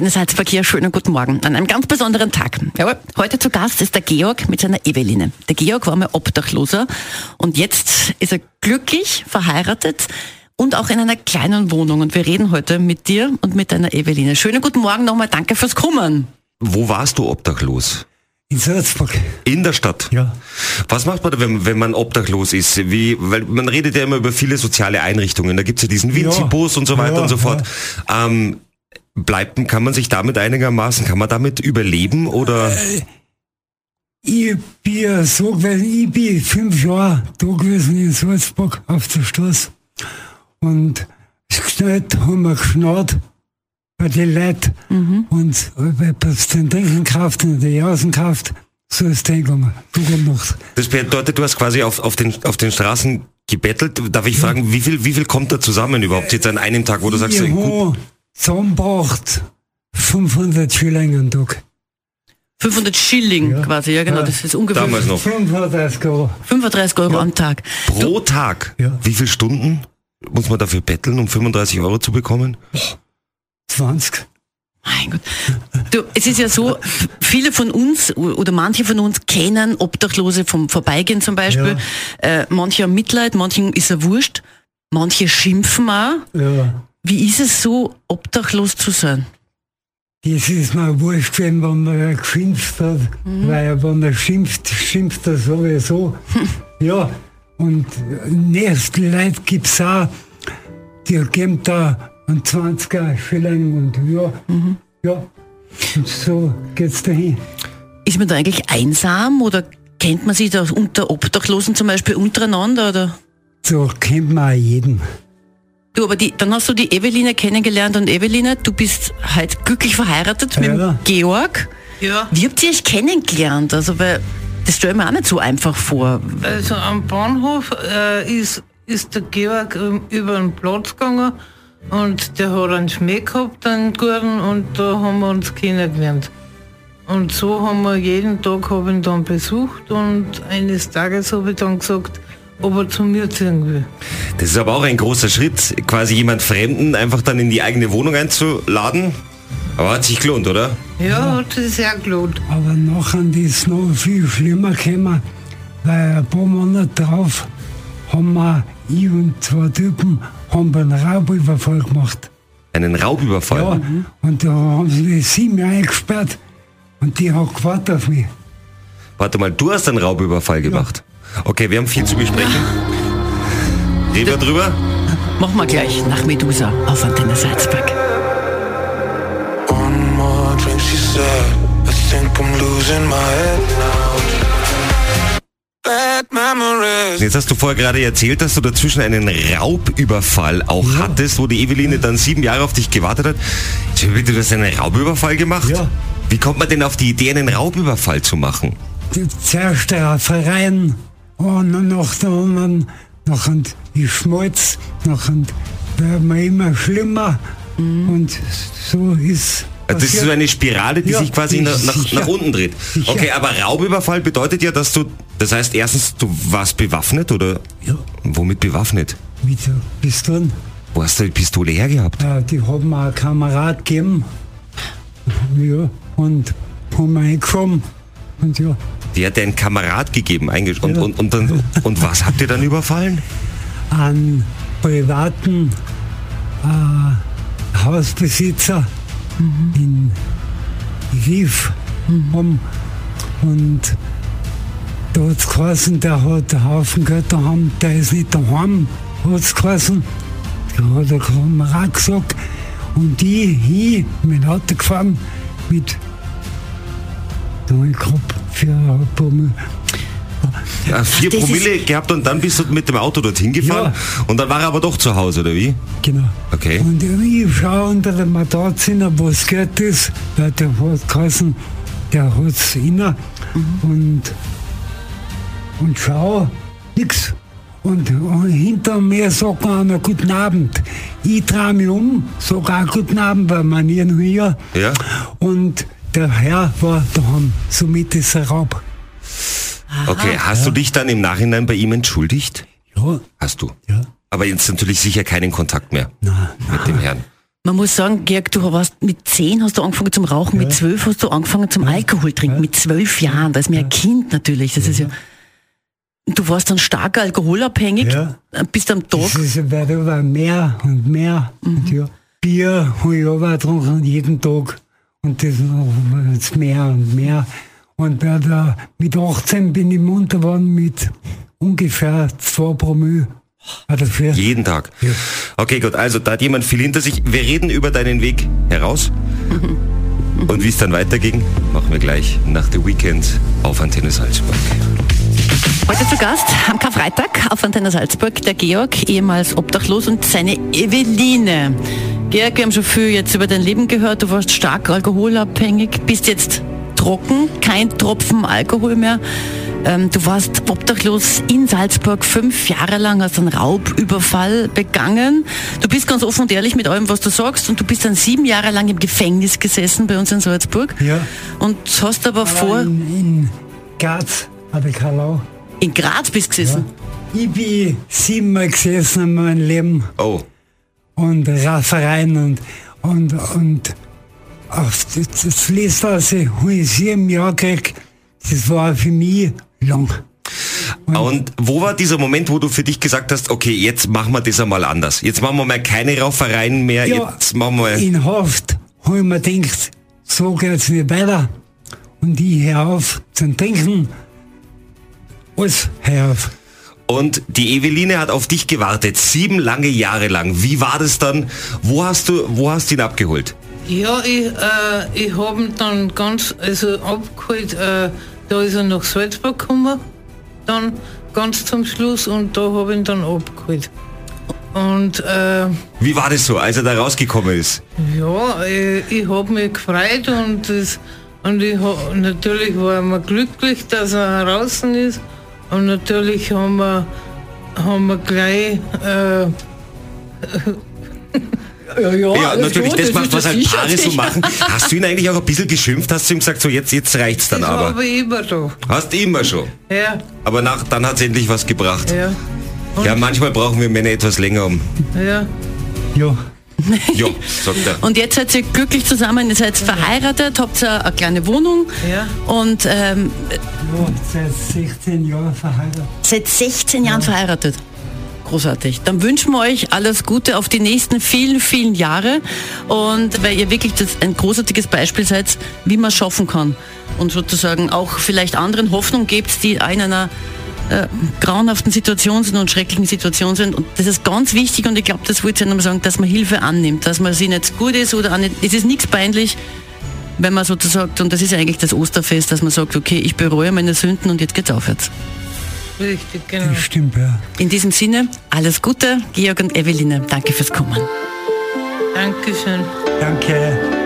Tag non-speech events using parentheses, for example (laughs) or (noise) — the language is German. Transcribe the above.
Antenne Salzverkehr, schönen guten Morgen an einem ganz besonderen Tag. Jawohl, heute zu Gast ist der Georg mit seiner Eveline. Der Georg war mal Obdachloser und jetzt ist er glücklich, verheiratet und auch in einer kleinen Wohnung. Und wir reden heute mit dir und mit deiner Eveline. Schönen guten Morgen nochmal, danke fürs Kommen. Wo warst du obdachlos? In Salzburg. In der Stadt? Ja. Was macht man, wenn, wenn man obdachlos ist? Wie, weil man redet ja immer über viele soziale Einrichtungen. Da gibt's ja diesen Winzibus ja. und so weiter ja, und so fort. Ja. Ähm, bleibt, kann man sich damit einigermaßen, kann man damit überleben oder? Äh, ich bin ja so gewesen, ich bin fünf Jahre da gewesen in Salzburg auf der Straße. Und es geschneit, haben wir geschnarrt bei den Leuten. Mhm. Und etwas den Trinken gekauft und die Jausen gekauft. So ist es gegangen. Das bedeutet, du hast quasi auf, auf, den, auf den Straßen gebettelt. Darf ich fragen, wie viel, wie viel kommt da zusammen überhaupt jetzt an einem Tag, wo du sagst, ich gut, zusammengebracht 500 Schilling am Tag. 500 Schilling ja. quasi, ja genau, das ist ungefähr Damals noch. 35 Euro. 35 Euro ja. am Tag. Pro du, Tag? Ja. Wie viele Stunden muss man dafür betteln, um 35 Euro zu bekommen? 20. Mein Gott. Du, es ist ja so, viele von uns oder manche von uns kennen Obdachlose vom Vorbeigehen zum Beispiel. Ja. Äh, manche haben Mitleid, manchen ist er wurscht, manche schimpfen auch. Ja. Wie ist es so, obdachlos zu sein? Das ist mir wurscht, wenn man geschimpft hat, mhm. weil wenn er schimpft, schimpft er sowieso. (laughs) ja, und nächste Leute gibt es auch, die geben da einen 20er Schilling und ja, mhm. ja, und so geht's dahin. Ist man da eigentlich einsam oder kennt man sich da unter Obdachlosen zum Beispiel untereinander? Oder? So kennt man auch jeden. Du, aber die, dann hast du die Eveline kennengelernt und Eveline, du bist halt glücklich verheiratet ja. mit dem Georg. Ja. Wie habt ihr euch kennengelernt? Also, weil das stelle ich mir auch nicht so einfach vor. Also am Bahnhof äh, ist, ist der Georg ähm, über den Platz gegangen und der hat einen Schmäh gehabt, einen guten, und da haben wir uns kennengelernt. Und so haben wir jeden Tag hab ihn dann besucht und eines Tages habe ich dann gesagt, ob er zu mir ziehen will. Das ist aber auch ein großer Schritt, quasi jemand Fremden einfach dann in die eigene Wohnung einzuladen. Aber hat sich gelohnt, oder? Ja, hat sich sehr gelohnt. Aber nachher ist es noch viel schlimmer gekommen, weil ein paar Monate drauf haben wir, ich und zwei Typen, haben einen Raubüberfall gemacht. Einen Raubüberfall? Ja, mhm. und da haben sie die sieben eingesperrt und die hat gewartet auf mich. Warte mal, du hast einen Raubüberfall gemacht? Okay, wir haben viel zu besprechen. Reden wir drüber? Machen wir gleich nach Medusa auf Antenne Salzburg. Jetzt hast du vorher gerade erzählt, dass du dazwischen einen Raubüberfall auch ja. hattest, wo die Eveline dann sieben Jahre auf dich gewartet hat. Du hast einen Raubüberfall gemacht? Ja. Wie kommt man denn auf die Idee, einen Raubüberfall zu machen? Zuerst der Verein und nach der anderen, nachher die Schmutz, nachher werden wir immer schlimmer mhm. und so ist das ist so eine Spirale, die ja, sich quasi nach, nach, nach, unten dreht. Sicher. Okay, aber Raubüberfall bedeutet ja, dass du, das heißt erstens, du warst bewaffnet oder? Ja. Womit bewaffnet? Mit Pistolen. Wo hast du die Pistole hergehabt? Ja, die haben mir ein Kamerad gegeben. Ja, und haben wir eingekommen. Und ja, die hat dir ein Kamerad gegeben. Und, und, und, und, dann, und was habt ihr dann überfallen? An privaten äh, Hausbesitzer mhm. in Lviv. Mhm. Und da hat es geheißen, der hat einen Haufen Geld daheim, der ist nicht daheim, hat es geheißen. Da hat der Kamerad gesagt. Und die hin mit dem Auto gefahren mit da ich glaube vier Promille. Ja, vier Ach, Promille gehabt und dann bist du mit dem Auto dorthin gefahren ja. und dann war er aber doch zu Hause, oder wie? Genau. Okay. Und ich schaue unter dem Matratzinner, wo es geht ist, weil der hat geheißen, der hat es inner mhm. und, und schau, nix. Und, und hinter mir sagt einer guten Abend. Ich drehe mich um, sage auch guten Abend, weil man hier. Ja. Und der Herr war daheim, somit ist er Raub. Okay, hast ja. du dich dann im Nachhinein bei ihm entschuldigt? Ja. Hast du? Ja. Aber jetzt natürlich sicher keinen Kontakt mehr na, mit dem Herrn. Man muss sagen, Georg, du warst mit zehn hast du angefangen zum Rauchen, ja. mit zwölf hast du angefangen zum ja. Alkohol trinken, ja. mit zwölf Jahren. Da ist mir ein Kind natürlich. Das ist ja. Du warst dann stark alkoholabhängig, ja. bist am Tag. Das ist, aber mehr und mehr. Mhm. Und ja, Bier habe ich aber getrunken jeden Tag. Und das noch mehr und mehr. Und da, mit 18 bin ich munter geworden mit ungefähr 2 Promille. Jeden Tag. Ja. Okay, gut. Also da hat jemand viel hinter sich. Wir reden über deinen Weg heraus. (laughs) Und wie es dann weiterging, machen wir gleich nach The Weekend auf Antenne Salzburg. Heute zu Gast am Karfreitag auf Antenne Salzburg der Georg, ehemals obdachlos und seine Eveline. Georg, wir haben schon viel jetzt über dein Leben gehört. Du warst stark alkoholabhängig, bist jetzt trocken, kein Tropfen Alkohol mehr. Ähm, du warst obdachlos in Salzburg fünf Jahre lang, hast einen Raubüberfall begangen. Du bist ganz offen und ehrlich mit allem, was du sagst und du bist dann sieben Jahre lang im Gefängnis gesessen bei uns in Salzburg. Ja. Und hast aber, aber vor... In, in Graz habe ich Hallo. In Graz bist du gesessen? Ja. Ich bin siebenmal gesessen in meinem Leben. Oh. Und Raffereien und, und, und auf das, das letzte, was ich sieben Jahre gekriegt das war für mich lang. Und, und, wo war dieser Moment, wo du für dich gesagt hast, okay, jetzt machen wir das einmal anders. Jetzt machen wir mal keine Raufereien mehr. Ja, jetzt machen wir in Haft habe ich mir gedacht, so geht es nicht weiter. Und ich höre auf zum Trinken. Alles hör auf. Und die Eveline hat auf dich gewartet, sieben lange Jahre lang. Wie war das dann? Wo hast du, wo hast du ihn abgeholt? Ja, ich, äh, ich habe ihn dann ganz, also abgeholt, äh, da ist er nach Salzburg gekommen, dann ganz zum Schluss und da habe ich ihn dann abgeholt. Und, äh, Wie war das so, als er da rausgekommen ist? Ja, ich, ich habe mich gefreut und, das, und ich natürlich war ich glücklich, dass er draußen ist. Und natürlich haben wir, haben wir gleich äh, (laughs) Ja, ja, ja natürlich, gut, das, macht, was halt Paare so machen. Hast du ihn eigentlich auch ein bisschen geschimpft? Hast du ihm gesagt, so jetzt, jetzt reicht's dann das aber? aber immer so. Hast immer schon? Ja. Aber nach, dann hat es endlich was gebracht. Ja. Und ja, manchmal brauchen wir Männer etwas länger um. Ja. Ja. (laughs) ja, sagt er. Und jetzt seid ihr glücklich zusammen, ihr seid verheiratet, habt ihr eine kleine Wohnung. Ja. Und ähm, ja, seit 16 Jahren verheiratet. Seit 16 Jahren ja. verheiratet. Großartig. Dann wünschen wir euch alles Gute auf die nächsten vielen, vielen Jahre. Und weil ihr wirklich das ein großartiges Beispiel seid, wie man schaffen kann. Und sozusagen auch vielleicht anderen Hoffnung gebt, die in einer äh, grauenhaften Situation sind und schrecklichen Situation sind. Und das ist ganz wichtig und ich glaube, das wollte ich nochmal sagen, dass man Hilfe annimmt, dass man sie nicht gut ist oder nicht, es ist nichts peinlich, wenn man sozusagen, und das ist eigentlich das Osterfest, dass man sagt, okay, ich bereue meine Sünden und jetzt geht's aufwärts. Richtig, genau. Stimmt, ja. In diesem Sinne, alles Gute, Georg und Eveline. Danke fürs Kommen. Dankeschön. Danke.